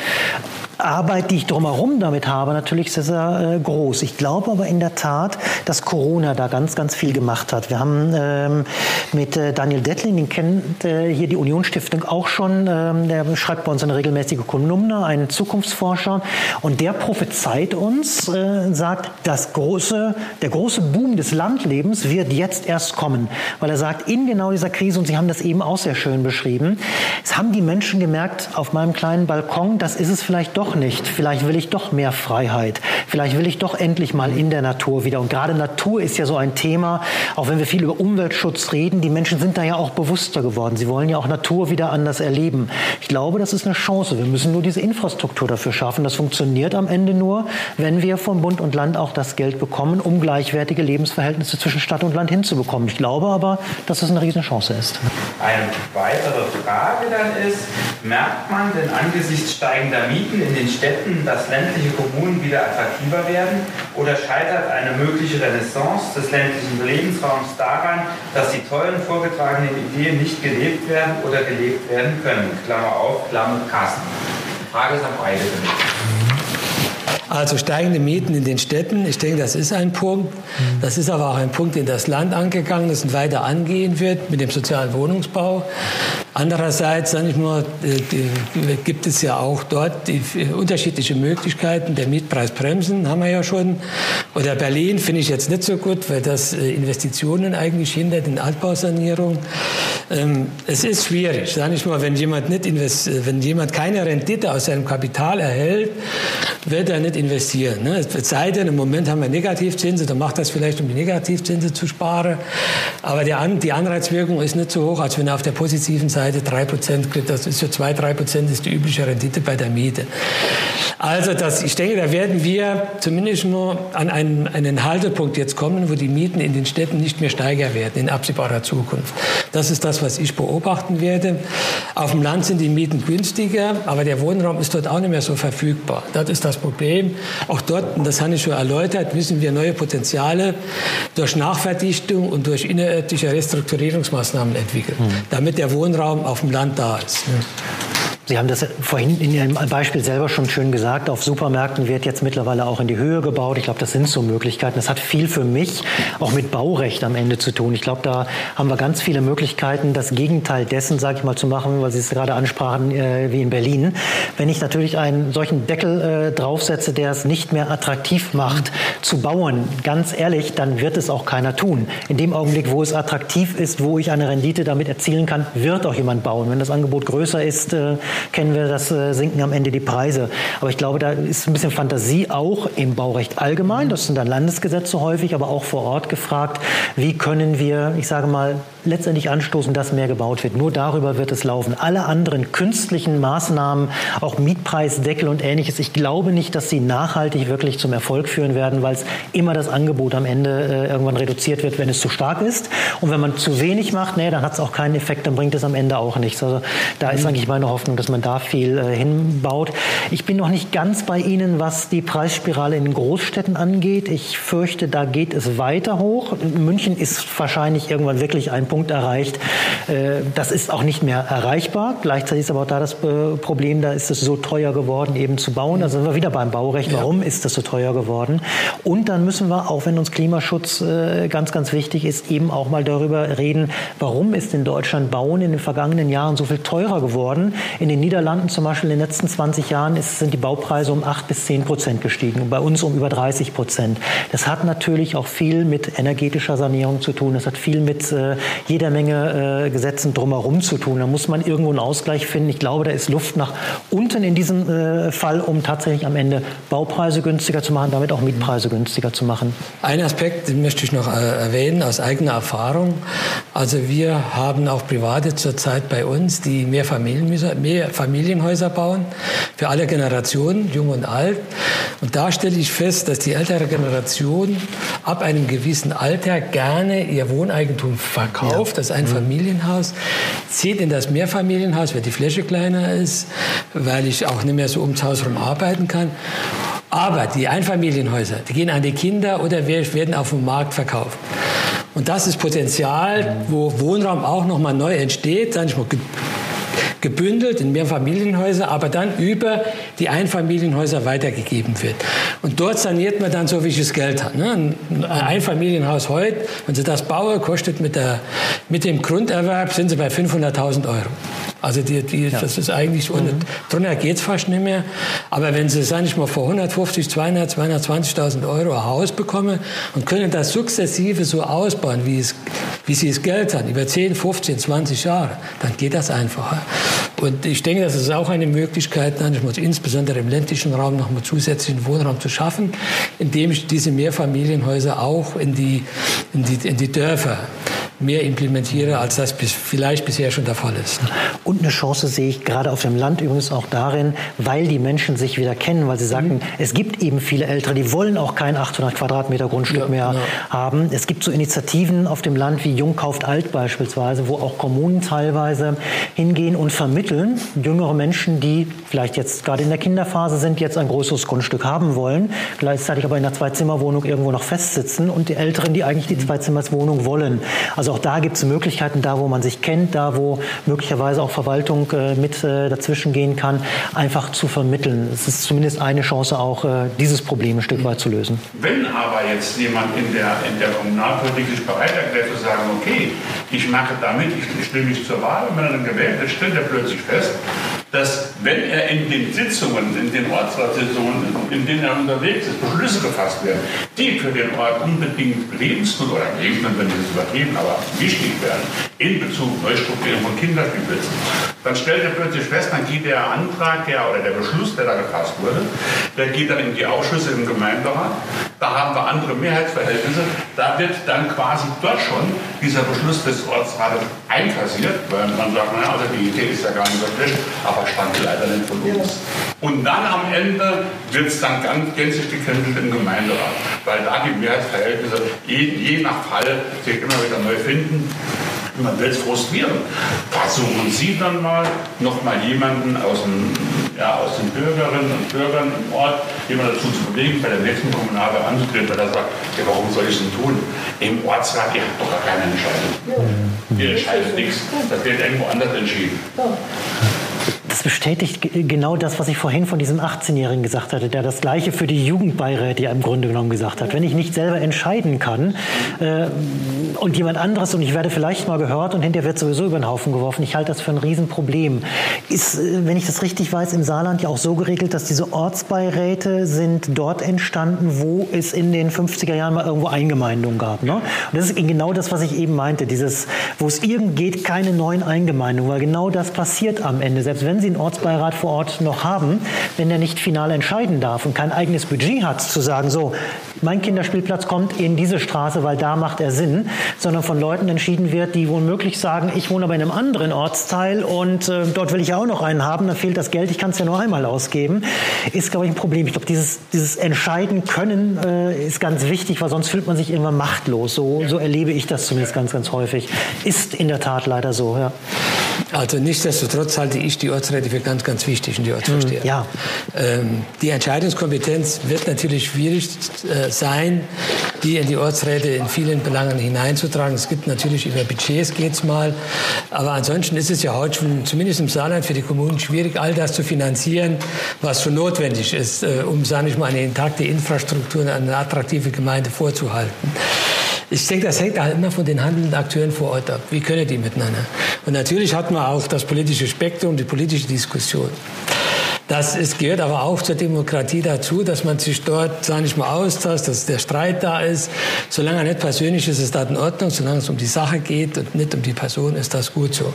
S2: Arbeit, die ich drumherum damit habe, natürlich sehr, sehr äh, groß. Ich glaube aber in der Tat, dass Corona da ganz, ganz viel gemacht hat. Wir haben ähm, mit äh, Daniel Dettlin, den kennt äh, hier die Unionsstiftung auch schon, ähm, der schreibt bei uns eine regelmäßige Kolumne, ein Zukunftsforscher, und der prophezeit uns, äh, sagt, das große, der große Boom des Landlebens wird jetzt erst kommen, weil er sagt, in genau dieser Krise, und Sie haben das eben auch sehr schön beschrieben, es haben die Menschen gemerkt, auf meinem kleinen Balkon, das ist es vielleicht doch nicht. Vielleicht will ich doch mehr Freiheit. Vielleicht will ich doch endlich mal in der Natur wieder. Und gerade Natur ist ja so ein Thema, auch wenn wir viel über Umweltschutz reden, die Menschen sind da ja auch bewusster geworden. Sie wollen ja auch Natur wieder anders erleben. Ich glaube, das ist eine Chance. Wir müssen nur diese Infrastruktur dafür schaffen. Das funktioniert am Ende nur, wenn wir von Bund und Land auch das Geld bekommen, um gleichwertige Lebensverhältnisse zwischen Stadt und Land hinzubekommen. Ich glaube aber, dass es eine Riesenchance ist.
S6: Eine weitere Frage dann ist, merkt man denn angesichts steigender Mieten in den Städten, dass ländliche Kommunen wieder attraktiver werden? Oder scheitert eine mögliche Renaissance des ländlichen Lebensraums daran, dass die tollen vorgetragenen Ideen nicht gelebt werden oder gelebt werden können? Klammer auf, Klammer Kassen. Die Frage ist an beide.
S5: Also steigende Mieten in den Städten, ich denke, das ist ein Punkt. Das ist aber auch ein Punkt, den das Land angegangen ist und weiter angehen wird mit dem sozialen Wohnungsbau. Andererseits, sage ich nur, äh, gibt es ja auch dort die unterschiedliche Möglichkeiten der Mietpreisbremsen, haben wir ja schon. Oder Berlin finde ich jetzt nicht so gut, weil das äh, Investitionen eigentlich hindert in Altbausanierung. Ähm, es ist schwierig, sage ich mal, wenn jemand, nicht wenn jemand keine Rendite aus seinem Kapital erhält, wird er nicht investieren. Ne? Es sei denn, im Moment haben wir Negativzinsen, dann macht das vielleicht, um die Negativzinsen zu sparen. Aber die Anreizwirkung ist nicht so hoch, als wenn er auf der positiven Seite Seite 3%, das ist so 2, 3% ist die übliche Rendite bei der Miete. Also das, ich denke, da werden wir zumindest nur an einen, einen Haltepunkt jetzt kommen, wo die Mieten in den Städten nicht mehr steiger werden in absehbarer Zukunft. Das ist das, was ich beobachten werde. Auf dem Land sind die Mieten günstiger, aber der Wohnraum ist dort auch nicht mehr so verfügbar. Das ist das Problem. Auch dort, und das habe ich schon erläutert, müssen wir neue Potenziale durch Nachverdichtung und durch innerörtliche Restrukturierungsmaßnahmen entwickeln, mhm. damit der Wohnraum auf dem Land da ist.
S2: Sie haben das vorhin in Ihrem Beispiel selber schon schön gesagt. Auf Supermärkten wird jetzt mittlerweile auch in die Höhe gebaut. Ich glaube, das sind so Möglichkeiten. Das hat viel für mich auch mit Baurecht am Ende zu tun. Ich glaube, da haben wir ganz viele Möglichkeiten, das Gegenteil dessen, sage ich mal, zu machen, weil Sie es gerade ansprachen, äh, wie in Berlin. Wenn ich natürlich einen solchen Deckel äh, draufsetze, der es nicht mehr attraktiv macht, zu bauen, ganz ehrlich, dann wird es auch keiner tun. In dem Augenblick, wo es attraktiv ist, wo ich eine Rendite damit erzielen kann, wird auch jemand bauen. Wenn das Angebot größer ist, äh, kennen wir das, äh, sinken am Ende die Preise. Aber ich glaube, da ist ein bisschen Fantasie auch im Baurecht allgemein. Das sind dann Landesgesetze häufig, aber auch vor Ort gefragt, wie können wir, ich sage mal, letztendlich anstoßen, dass mehr gebaut wird. Nur darüber wird es laufen. Alle anderen künstlichen Maßnahmen, auch Mietpreisdeckel und ähnliches, ich glaube nicht, dass sie nachhaltig wirklich zum Erfolg führen werden, weil es immer das Angebot am Ende äh, irgendwann reduziert wird, wenn es zu stark ist. Und wenn man zu wenig macht, nee, dann hat es auch keinen Effekt, dann bringt es am Ende auch nichts. Also da ist mhm. eigentlich meine Hoffnung, dass man da viel äh, hinbaut. Ich bin noch nicht ganz bei Ihnen, was die Preisspirale in Großstädten angeht. Ich fürchte, da geht es weiter hoch. München ist wahrscheinlich irgendwann wirklich ein Punkt Punkt erreicht. Äh, das ist auch nicht mehr erreichbar. Gleichzeitig ist aber auch da das äh, Problem, da ist es so teuer geworden, eben zu bauen. Da sind wir wieder beim Baurecht. Warum ist das so teuer geworden? Und dann müssen wir, auch wenn uns Klimaschutz äh, ganz, ganz wichtig ist, eben auch mal darüber reden, warum ist in Deutschland Bauen in den vergangenen Jahren so viel teurer geworden. In den Niederlanden zum Beispiel in den letzten 20 Jahren sind die Baupreise um 8 bis 10 Prozent gestiegen und bei uns um über 30 Prozent. Das hat natürlich auch viel mit energetischer Sanierung zu tun. Das hat viel mit äh, jeder Menge äh, Gesetzen drumherum zu tun. Da muss man irgendwo einen Ausgleich finden. Ich glaube, da ist Luft nach unten in diesem äh, Fall, um tatsächlich am Ende Baupreise günstiger zu machen, damit auch Mietpreise günstiger zu machen.
S5: Ein Aspekt möchte ich noch äh, erwähnen aus eigener Erfahrung. Also wir haben auch Private zurzeit bei uns, die mehr mehr Familienhäuser bauen für alle Generationen, jung und alt. Und da stelle ich fest, dass die ältere Generation ab einem gewissen Alter gerne ihr Wohneigentum verkauft. Verkauft, das ein Familienhaus, zieht in das Mehrfamilienhaus, weil die Fläche kleiner ist, weil ich auch nicht mehr so ums Haus herum arbeiten kann. Aber die Einfamilienhäuser, die gehen an die Kinder oder werden auf dem Markt verkauft. Und das ist Potenzial, wo Wohnraum auch nochmal neu entsteht, sage ich mal, gebündelt in Mehrfamilienhäuser, aber dann über die Einfamilienhäuser weitergegeben wird. Und dort saniert man dann so, wie es Geld hat. Ne? Ein Einfamilienhaus heute, wenn Sie das bauen, kostet mit, der, mit dem Grunderwerb, sind Sie bei 500.000 Euro. Also die, die, ja. das ist eigentlich, mhm. drunter geht es fast nicht mehr. Aber wenn Sie, sage ich mal, vor 150, 200, 220.000 Euro ein Haus bekommen und können das sukzessive so ausbauen, wie, es, wie Sie es Geld haben, über 10, 15, 20 Jahre, dann geht das einfacher. Und ich denke, das ist auch eine Möglichkeit, insbesondere im ländlichen Raum noch mal zusätzlichen Wohnraum zu schaffen, indem ich diese Mehrfamilienhäuser auch in die, in die, in die Dörfer mehr implementiere, als das bis, vielleicht bisher schon der Fall ist.
S2: Und eine Chance sehe ich gerade auf dem Land übrigens auch darin, weil die Menschen sich wieder kennen, weil sie sagen, mhm. es gibt eben viele Ältere, die wollen auch kein 800 Quadratmeter Grundstück ja, mehr genau. haben. Es gibt so Initiativen auf dem Land wie Jung kauft alt beispielsweise, wo auch Kommunen teilweise hingehen und vermitteln, jüngere Menschen, die vielleicht jetzt gerade in der Kinderphase sind, jetzt ein größeres Grundstück haben wollen, gleichzeitig aber in einer Zweizimmerwohnung irgendwo noch festsitzen und die Älteren, die eigentlich die mhm. Zweizimmerwohnung wollen. Also also auch da gibt es Möglichkeiten, da wo man sich kennt, da wo möglicherweise auch Verwaltung äh, mit äh, dazwischen gehen kann, einfach zu vermitteln. Es ist zumindest eine Chance, auch äh, dieses Problem ein Stück weit zu lösen.
S7: Wenn aber jetzt jemand in der, in der Kommunalpolitik sich bereit erklärt zu sagen, okay, ich mache damit, ich stelle mich zur Wahl und wenn er dann gewählt wird, stellt er plötzlich fest, dass wenn er in den Sitzungen, in den Ortsratssitzungen, in denen er unterwegs ist, Beschlüsse gefasst werden, die für den Ort unbedingt lebensnot oder lebensnot, wenn sie es übertrieben, aber wichtig werden, in Bezug auf Neustrukturierung von Kinderspielplätzen, dann stellt er plötzlich fest, dann geht der Antrag der, oder der Beschluss, der da gefasst wurde, der geht dann in die Ausschüsse im Gemeinderat, da haben wir andere Mehrheitsverhältnisse, da wird dann quasi dort schon dieser Beschluss des Ortsrates einkassiert, weil man sagt, naja, also die Idee ist ja gar nicht so schlecht, aber stand leider nicht von uns. Und dann am Ende wird es dann ganz gänzlich gekämpft im Gemeinderat, weil da die Mehrheitsverhältnisse je, je nach Fall sich immer wieder neu finden. man wird frustrieren. Versuchen Sie dann mal nochmal jemanden aus, dem, ja, aus den Bürgerinnen und Bürgern im Ort, jemand dazu zu bewegen, bei der nächsten Kommunalwahl anzutreten, weil er sagt, ja, warum soll ich es denn tun? Im Ortsrat, ihr habt doch gar keine Entscheidung. Ihr entscheidet nichts, das wird irgendwo anders entschieden.
S2: Das bestätigt genau das, was ich vorhin von diesem 18-Jährigen gesagt hatte, der das Gleiche für die Jugendbeiräte ja im Grunde genommen gesagt hat. Wenn ich nicht selber entscheiden kann äh, und jemand anderes und ich werde vielleicht mal gehört und hinterher wird sowieso über den Haufen geworfen, ich halte das für ein Riesenproblem. Ist, äh, wenn ich das richtig weiß, im Saarland ja auch so geregelt, dass diese Ortsbeiräte sind dort entstanden, wo es in den 50er Jahren mal irgendwo Eingemeindungen gab. Ne? Und das ist genau das, was ich eben meinte, dieses, wo es irgend geht, keine neuen Eingemeindungen, weil genau das passiert am Ende. Selbst wenn Sie Ortsbeirat vor Ort noch haben, wenn der nicht final entscheiden darf und kein eigenes Budget hat, zu sagen, so, mein Kinderspielplatz kommt in diese Straße, weil da macht er Sinn, sondern von Leuten entschieden wird, die womöglich sagen, ich wohne aber in einem anderen Ortsteil und äh, dort will ich ja auch noch einen haben, dann fehlt das Geld, ich kann es ja nur einmal ausgeben, ist, glaube ich, ein Problem. Ich glaube, dieses, dieses Entscheiden können äh, ist ganz wichtig, weil sonst fühlt man sich irgendwann machtlos. So, so erlebe ich das zumindest ganz, ganz häufig. Ist in der Tat leider so, ja.
S5: Also nichtsdestotrotz halte ich die Ortsräte für ganz, ganz wichtig und die Ortsvorsteher.
S2: Hm, ja.
S5: Ähm, die Entscheidungskompetenz wird natürlich schwierig äh, sein, die in die Ortsräte in vielen Belangen hineinzutragen. Es gibt natürlich über Budgets geht's mal, aber ansonsten ist es ja heute schon, zumindest im Saarland für die Kommunen schwierig, all das zu finanzieren, was schon notwendig ist, äh, um, sage ich mal, eine intakte Infrastruktur und eine attraktive Gemeinde vorzuhalten. Ich denke, das hängt auch immer von den handelnden Akteuren vor Ort ab. Wie können die miteinander? Und natürlich hat man auch das politische Spektrum, die politische Diskussion. Das ist, gehört aber auch zur Demokratie dazu, dass man sich dort, sage ich mal, austauscht, dass der Streit da ist. Solange er nicht persönlich ist, ist das in Ordnung. Solange es um die Sache geht und nicht um die Person, ist das gut so.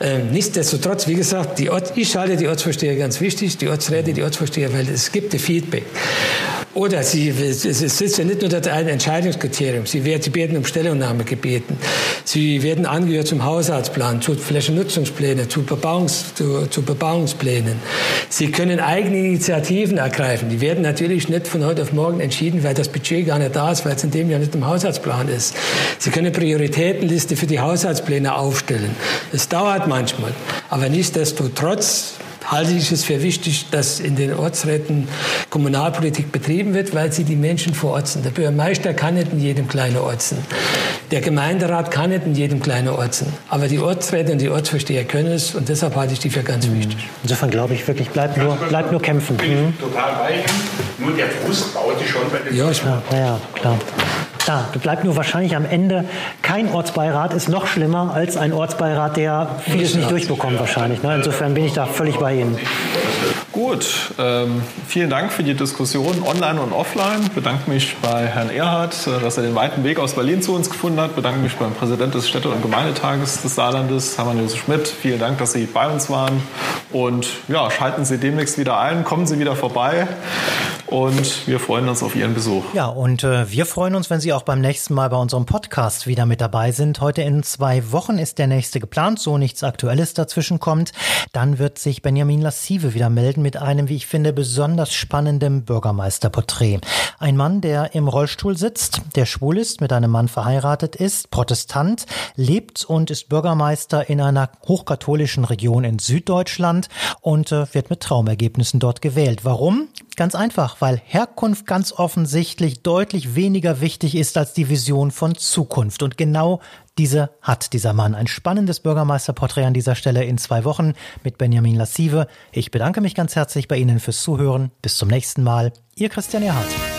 S5: Ähm, nichtsdestotrotz, wie gesagt, die Ort, ich halte die Ortsvorsteher ganz wichtig, die Ortsräte, die Ortsvorsteher, weil es gibt Feedback. Oder sie, es ist ja nicht nur das ein Entscheidungskriterium. Sie, werden, um Stellungnahme gebeten. Sie werden angehört zum Haushaltsplan, zu Flächennutzungsplänen, zu, Bebauungs, zu, zu Bebauungsplänen. Sie können eigene Initiativen ergreifen. Die werden natürlich nicht von heute auf morgen entschieden, weil das Budget gar nicht da ist, weil es in dem Jahr nicht im Haushaltsplan ist. Sie können Prioritätenliste für die Haushaltspläne aufstellen. Es dauert manchmal, aber nichtsdestotrotz halte ich es für wichtig, dass in den Ortsräten Kommunalpolitik betrieben wird, weil sie die Menschen vor Ort sind. Der Bürgermeister kann nicht in jedem kleinen Ort sein. Der Gemeinderat kann nicht in jedem kleinen Ort sein. Aber die Ortsräte und die Ortsvorsteher können es und deshalb halte ich die für ganz wichtig.
S2: Insofern glaube ich wirklich, bleibt nur, bleibt nur kämpfen.
S7: Bin mhm. total bei Nur der Frust baut sich schon bei den
S2: Ja, ja, ja, klar. Klar, bleibt nur wahrscheinlich am Ende, kein Ortsbeirat ist noch schlimmer als ein Ortsbeirat, der vieles nicht durchbekommt wahrscheinlich. Ne? Insofern bin ich da völlig bei Ihnen.
S3: Gut, ähm, vielen Dank für die Diskussion online und offline. Ich bedanke mich bei Herrn Erhard, äh, dass er den weiten Weg aus Berlin zu uns gefunden hat. Ich bedanke mich beim Präsidenten des Städte- und Gemeindetages des Saarlandes, Hermann Josef Schmidt. Vielen Dank, dass Sie bei uns waren. Und ja, schalten Sie demnächst wieder ein, kommen Sie wieder vorbei. Und wir freuen uns auf Ihren Besuch.
S4: Ja, und äh, wir freuen uns, wenn Sie auch beim nächsten Mal bei unserem Podcast wieder mit dabei sind. Heute in zwei Wochen ist der nächste geplant, so nichts Aktuelles dazwischen kommt. Dann wird sich Benjamin Lassive wieder melden mit einem, wie ich finde, besonders spannenden Bürgermeisterporträt. Ein Mann, der im Rollstuhl sitzt, der schwul ist, mit einem Mann verheiratet ist, Protestant, lebt und ist Bürgermeister in einer hochkatholischen Region in Süddeutschland und äh, wird mit Traumergebnissen dort gewählt. Warum? Ganz einfach, weil Herkunft ganz offensichtlich deutlich weniger wichtig ist als die Vision von Zukunft. Und genau diese hat dieser Mann. Ein spannendes Bürgermeisterporträt an dieser Stelle in zwei Wochen mit Benjamin Lassive. Ich bedanke mich ganz herzlich bei Ihnen fürs Zuhören. Bis zum nächsten Mal. Ihr Christian Erhardt.